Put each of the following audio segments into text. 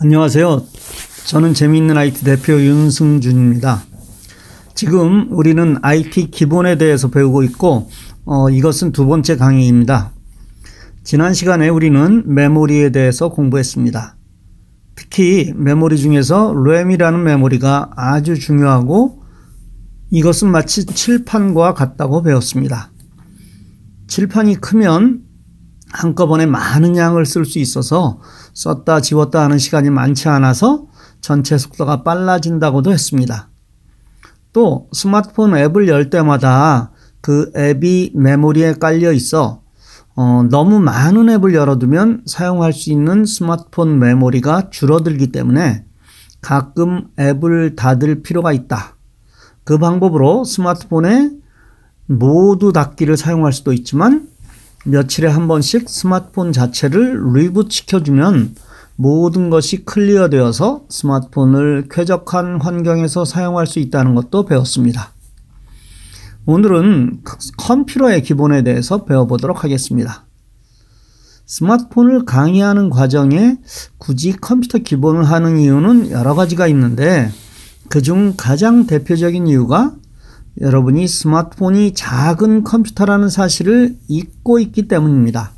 안녕하세요. 저는 재미있는 IT 대표 윤승준입니다. 지금 우리는 IT 기본에 대해서 배우고 있고, 어, 이것은 두 번째 강의입니다. 지난 시간에 우리는 메모리에 대해서 공부했습니다. 특히 메모리 중에서 램이라는 메모리가 아주 중요하고 이것은 마치 칠판과 같다고 배웠습니다. 칠판이 크면 한꺼번에 많은 양을 쓸 수 있어서 썼다 지웠다 하는 시간이 많지 않아서 전체 속도가 빨라진다고도 했습니다. 또 스마트폰 앱을 열 때마다 그 앱이 메모리에 깔려 있어 어, 너무 많은 앱을 열어두면 사용할 수 있는 스마트폰 메모리가 줄어들기 때문에 가끔 앱을 닫을 필요가 있다. 그 방법으로 스마트폰에 모두 닫기를 사용할 수도 있지만 며칠에 한 번씩 스마트폰 자체를 reboot 시켜주면 모든 것이 clear 되어서 스마트폰을 쾌적한 환경에서 사용할 수 있다는 것도 배웠습니다. 오늘은 컴퓨터의 기본에 대해서 배워보도록 하겠습니다. 스마트폰을 강의하는 과정에 굳이 컴퓨터 기본을 하는 이유는 여러 가지가 있는데 그중 가장 대표적인 이유가 여러분이 스마트폰이 작은 컴퓨터라는 사실을 잊고 있기 때문입니다.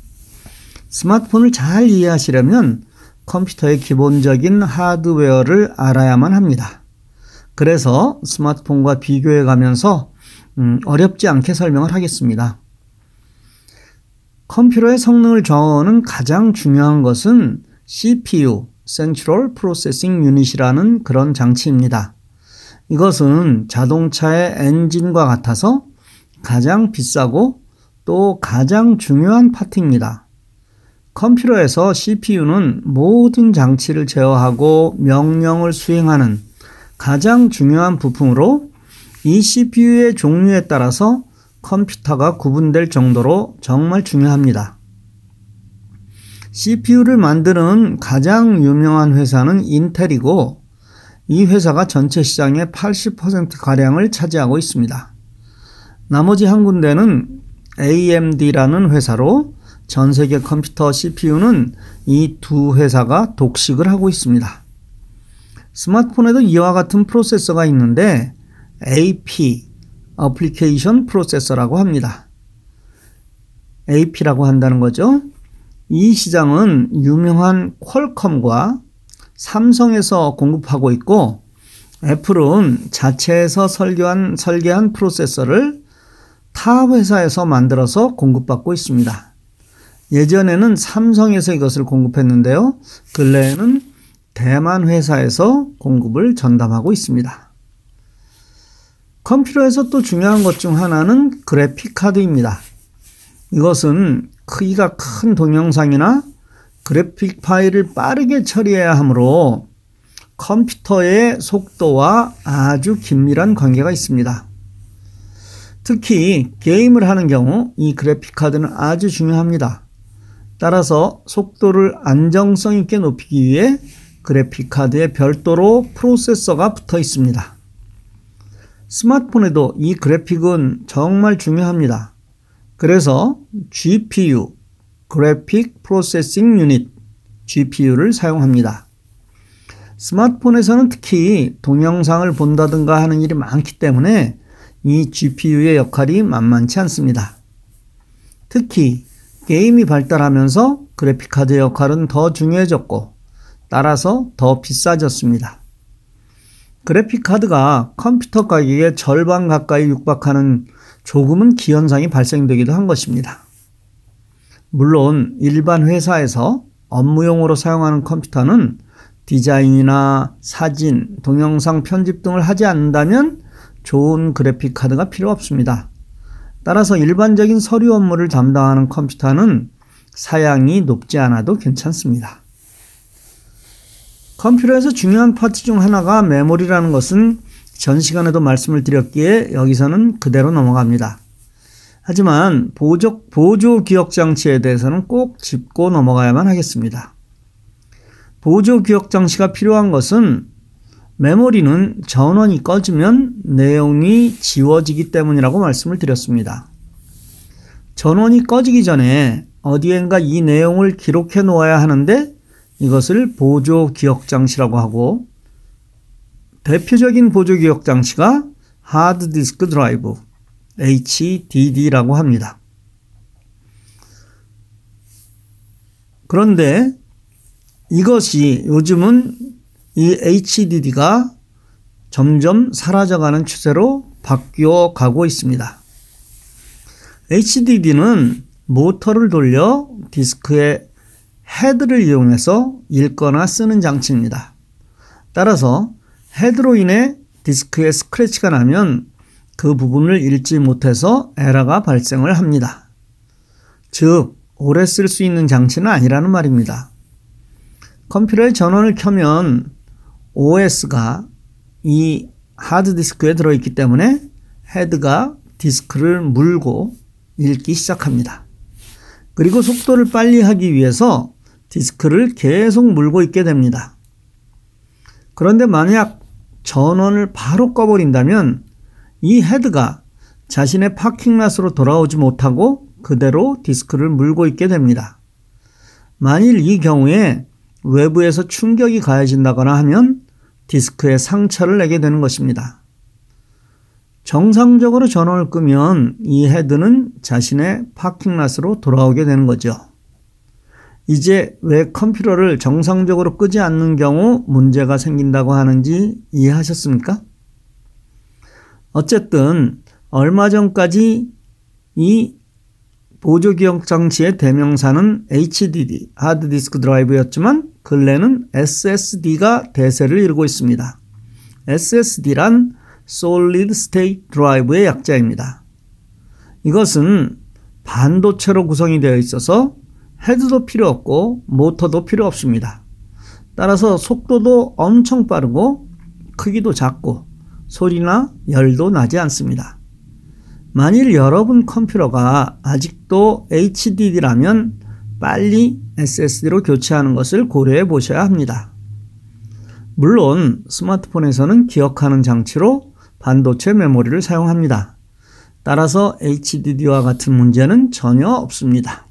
스마트폰을 잘 이해하시려면 컴퓨터의 기본적인 하드웨어를 알아야만 합니다. 그래서 스마트폰과 비교해 가면서 음, 어렵지 않게 설명을 하겠습니다. 컴퓨터의 성능을 정하는 가장 중요한 것은 CPU, Central Processing Unit이라는 그런 장치입니다. 이것은 자동차의 엔진과 같아서 가장 비싸고 또 가장 중요한 파트입니다. 컴퓨터에서 CPU는 모든 장치를 제어하고 명령을 수행하는 가장 중요한 부품으로 이 CPU의 종류에 따라서 컴퓨터가 구분될 정도로 정말 중요합니다. CPU를 만드는 가장 유명한 회사는 인텔이고 이 회사가 전체 시장의 80%가량을 차지하고 있습니다. 나머지 한 군데는 AMD라는 회사로 전 세계 컴퓨터 CPU는 이 두 회사가 독식을 하고 있습니다. 스마트폰에도 이와 같은 프로세서가 있는데 AP, 어플리케이션 프로세서라고 합니다. AP라고 한다는 거죠. 이 시장은 유명한 퀄컴과 삼성에서 공급하고 있고 애플은 자체에서 설계한, 설계한 프로세서를 타 회사에서 만들어서 공급받고 있습니다. 예전에는 삼성에서 이것을 공급했는데요. 근래에는 대만 회사에서 공급을 전담하고 있습니다. 컴퓨터에서 또 중요한 것 중 하나는 그래픽 카드입니다. 이것은 크기가 큰 동영상이나 그래픽 파일을 빠르게 처리해야 하므로 컴퓨터의 속도와 아주 긴밀한 관계가 있습니다. 특히 게임을 하는 경우 이 그래픽 카드는 아주 중요합니다. 따라서 속도를 안정성 있게 높이기 위해 그래픽 카드에 별도로 프로세서가 붙어 있습니다. 스마트폰에도 이 그래픽은 정말 중요합니다. 그래서 GPU, 그래픽 프로세싱 유닛 GPU를 사용합니다. 스마트폰에서는 특히 동영상을 본다든가 하는 일이 많기 때문에 이 GPU의 역할이 만만치 않습니다. 특히 게임이 발달하면서 그래픽카드 역할은 더 중요해졌고 따라서 더 비싸졌습니다. 그래픽카드가 컴퓨터 가격의 절반 가까이 육박하는 조금은 기현상이 발생되기도 한 것입니다. 물론 일반 회사에서 업무용으로 사용하는 컴퓨터는 디자인이나 사진, 동영상 편집 등을 하지 않는다면 좋은 그래픽 카드가 필요 없습니다. 따라서 일반적인 서류 업무를 담당하는 컴퓨터는 사양이 높지 않아도 괜찮습니다. 컴퓨터에서 중요한 파트 중 하나가 메모리라는 것은 전 시간에도 말씀을 드렸기에 여기서는 그대로 넘어갑니다. 하지만 보조, 보조 기억 장치에 대해서는 꼭 짚고 넘어가야만 하겠습니다. 보조 기억 장치가 필요한 것은 메모리는 전원이 꺼지면 내용이 지워지기 때문이라고 말씀을 드렸습니다. 전원이 꺼지기 전에 어디엔가 이 내용을 기록해 놓아야 하는데 이것을 보조 기억 장치라고 하고 대표적인 보조 기억 장치가 하드 디스크 드라이브 HDD라고 합니다. 그런데 이것이 요즘은 이 HDD가 점점 사라져가는 추세로 바뀌어 가고 있습니다. HDD는 모터를 돌려 디스크의 헤드를 이용해서 읽거나 쓰는 장치입니다. 따라서 헤드로 인해 디스크에 스크래치가 나면 그 부분을 읽지 못해서 에러가 발생을 합니다. 즉, 오래 쓸 수 있는 장치는 아니라는 말입니다. 컴퓨터의 전원을 켜면 OS가 이 하드디스크에 들어있기 때문에 헤드가 디스크를 물고 읽기 시작합니다. 그리고 속도를 빨리 하기 위해서 디스크를 계속 물고 있게 됩니다. 그런데 만약 전원을 바로 꺼버린다면 이 헤드가 자신의 parking lot으로 돌아오지 못하고 그대로 디스크를 물고 있게 됩니다. 만일 이 경우에 외부에서 충격이 가해진다거나 하면 디스크에 상처를 내게 되는 것입니다. 정상적으로 전원을 끄면 이 헤드는 자신의 파킹랏으로 돌아오게 되는 거죠. 이제 왜 컴퓨터를 정상적으로 끄지 않는 경우 문제가 생긴다고 하는지 이해하셨습니까? 어쨌든 얼마 전까지 이 보조기억 장치의 대명사는 HDD, 하드디스크 드라이브였지만 근래는 SSD가 대세를 이루고 있습니다. SSD란 Solid State Drive의 약자입니다. 이것은 반도체로 구성이 되어 있어서 헤드도 필요 없고 모터도 필요 없습니다. 따라서 속도도 엄청 빠르고 크기도 작고 소리나 열도 나지 않습니다. 만일 여러분 컴퓨터가 아직도 HDD라면 빨리 SSD로 교체하는 것을 고려해 보셔야 합니다. 물론 스마트폰에서는 기억하는 장치로 반도체 메모리를 사용합니다. 따라서 HDD와 같은 문제는 전혀 없습니다.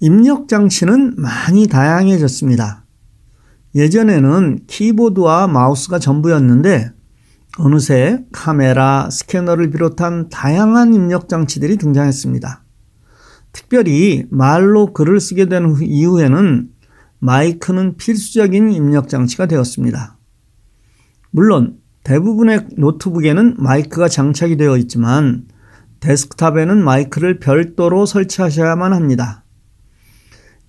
입력 장치는 많이 다양해졌습니다. 예전에는 키보드와 마우스가 전부였는데 어느새 카메라, 스캐너를 비롯한 다양한 입력 장치들이 등장했습니다. 특별히 말로 글을 쓰게 된 이후에는 마이크는 필수적인 입력 장치가 되었습니다. 물론 대부분의 노트북에는 마이크가 장착이 되어 있지만 데스크탑에는 마이크를 별도로 설치하셔야만 합니다.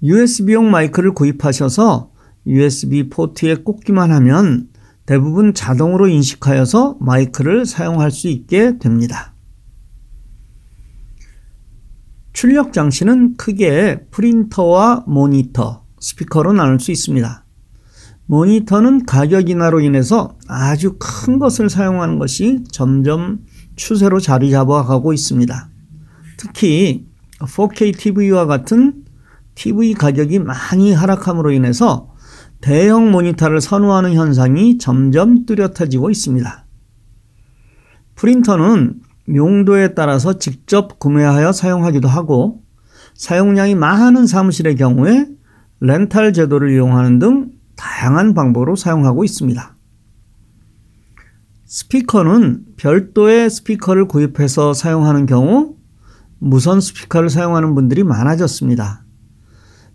USB용 마이크를 구입하셔서 USB 포트에 꽂기만 하면 대부분 자동으로 인식하여서 마이크를 사용할 수 있게 됩니다. 출력 장치는 크게 프린터와 모니터, 스피커로 나눌 수 있습니다. 모니터는 가격 인하로 인해서 아주 큰 것을 사용하는 것이 점점 추세로 자리 잡아가고 있습니다. 특히 4K TV와 같은 TV 가격이 많이 하락함으로 인해서 대형 모니터를 선호하는 현상이 점점 뚜렷해지고 있습니다. 프린터는 용도에 따라서 직접 구매하여 사용하기도 하고 사용량이 많은 사무실의 경우에 렌탈 제도를 이용하는 등 다양한 방법으로 사용하고 있습니다. 스피커는 별도의 스피커를 구입해서 사용하는 경우 무선 스피커를 사용하는 분들이 많아졌습니다.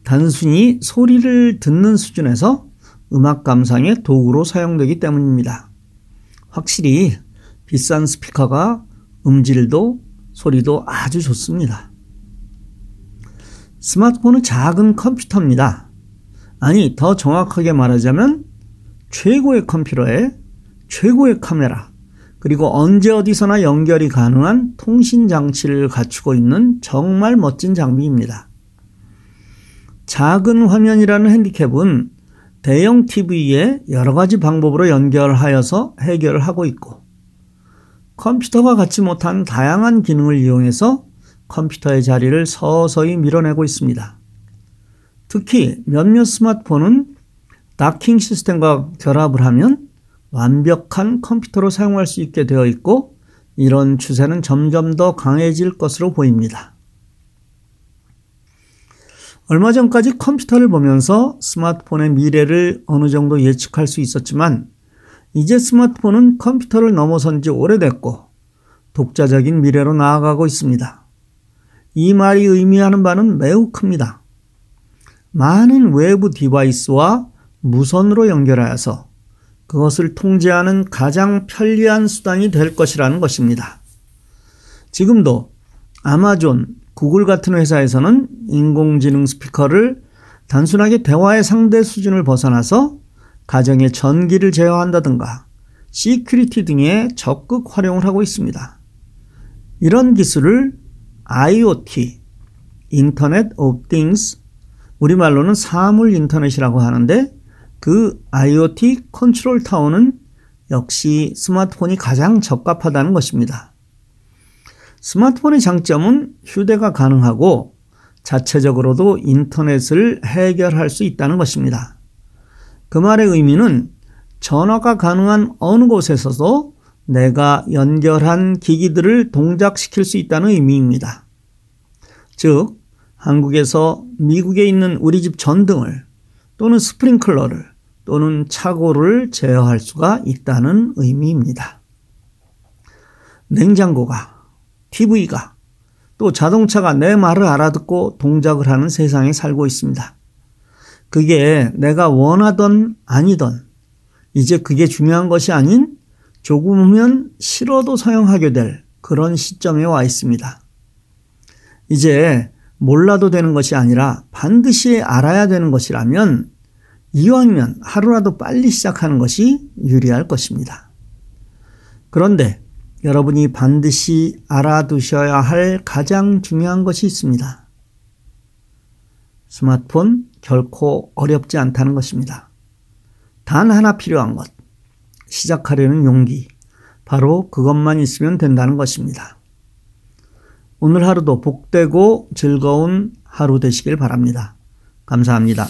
단순히 소리를 듣는 수준에서 음악 감상의 도구로 사용되기 때문입니다. 확실히 비싼 스피커가 음질도 소리도 아주 좋습니다. 스마트폰은 작은 컴퓨터입니다. 아니, 더 정확하게 말하자면 최고의 컴퓨터에 최고의 카메라, 그리고 언제 어디서나 연결이 가능한 통신 장치를 갖추고 있는 정말 멋진 장비입니다. 작은 화면이라는 핸디캡은 대형 TV에 여러 가지 방법으로 연결하여서 해결을 하고 있고 컴퓨터가 갖지 못한 다양한 기능을 이용해서 컴퓨터의 자리를 서서히 밀어내고 있습니다. 특히 몇몇 스마트폰은 다킹 시스템과 결합을 하면 완벽한 컴퓨터로 사용할 수 있게 되어 있고 이런 추세는 점점 더 강해질 것으로 보입니다. 얼마 전까지 컴퓨터를 보면서 스마트폰의 미래를 어느 정도 예측할 수 있었지만 이제 스마트폰은 컴퓨터를 넘어선 지 오래됐고 독자적인 미래로 나아가고 있습니다. 이 말이 의미하는 바는 매우 큽니다. 많은 외부 디바이스와 무선으로 연결하여서 그것을 통제하는 가장 편리한 수단이 될 것이라는 것입니다. 지금도 아마존, 구글 같은 회사에서는 인공지능 스피커를 단순하게 대화의 상대 수준을 벗어나서 가정의 전기를 제어한다든가 security 등에 적극 활용을 하고 있습니다. 이런 기술을 IoT, Internet of Things, 우리말로는 사물 인터넷이라고 하는데 그 IoT 컨트롤 타워는 역시 스마트폰이 가장 적합하다는 것입니다. 스마트폰의 장점은 휴대가 가능하고 자체적으로도 인터넷을 해결할 수 있다는 것입니다. 그 말의 의미는 전화가 가능한 어느 곳에서도 내가 연결한 기기들을 동작시킬 수 있다는 의미입니다. 즉, 한국에서 미국에 있는 우리 집 전등을 또는 스프링클러를 또는 차고를 제어할 수가 있다는 의미입니다. 냉장고가, TV가, 또 자동차가 내 말을 알아듣고 동작을 하는 세상에 살고 있습니다. 그게 내가 원하던 아니던 이제 그게 중요한 것이 아닌 조금은 싫어도 사용하게 될 그런 시점에 와 있습니다. 이제 몰라도 되는 것이 아니라 반드시 알아야 되는 것이라면 이왕이면 하루라도 빨리 시작하는 것이 유리할 것입니다. 그런데 여러분이 반드시 알아두셔야 할 가장 중요한 것이 있습니다. 스마트폰 결코 어렵지 않다는 것입니다. 단 하나 필요한 것. 시작하려는 용기. 바로 그것만 있으면 된다는 것입니다. 오늘 하루도 복되고 즐거운 하루 되시길 바랍니다. 감사합니다.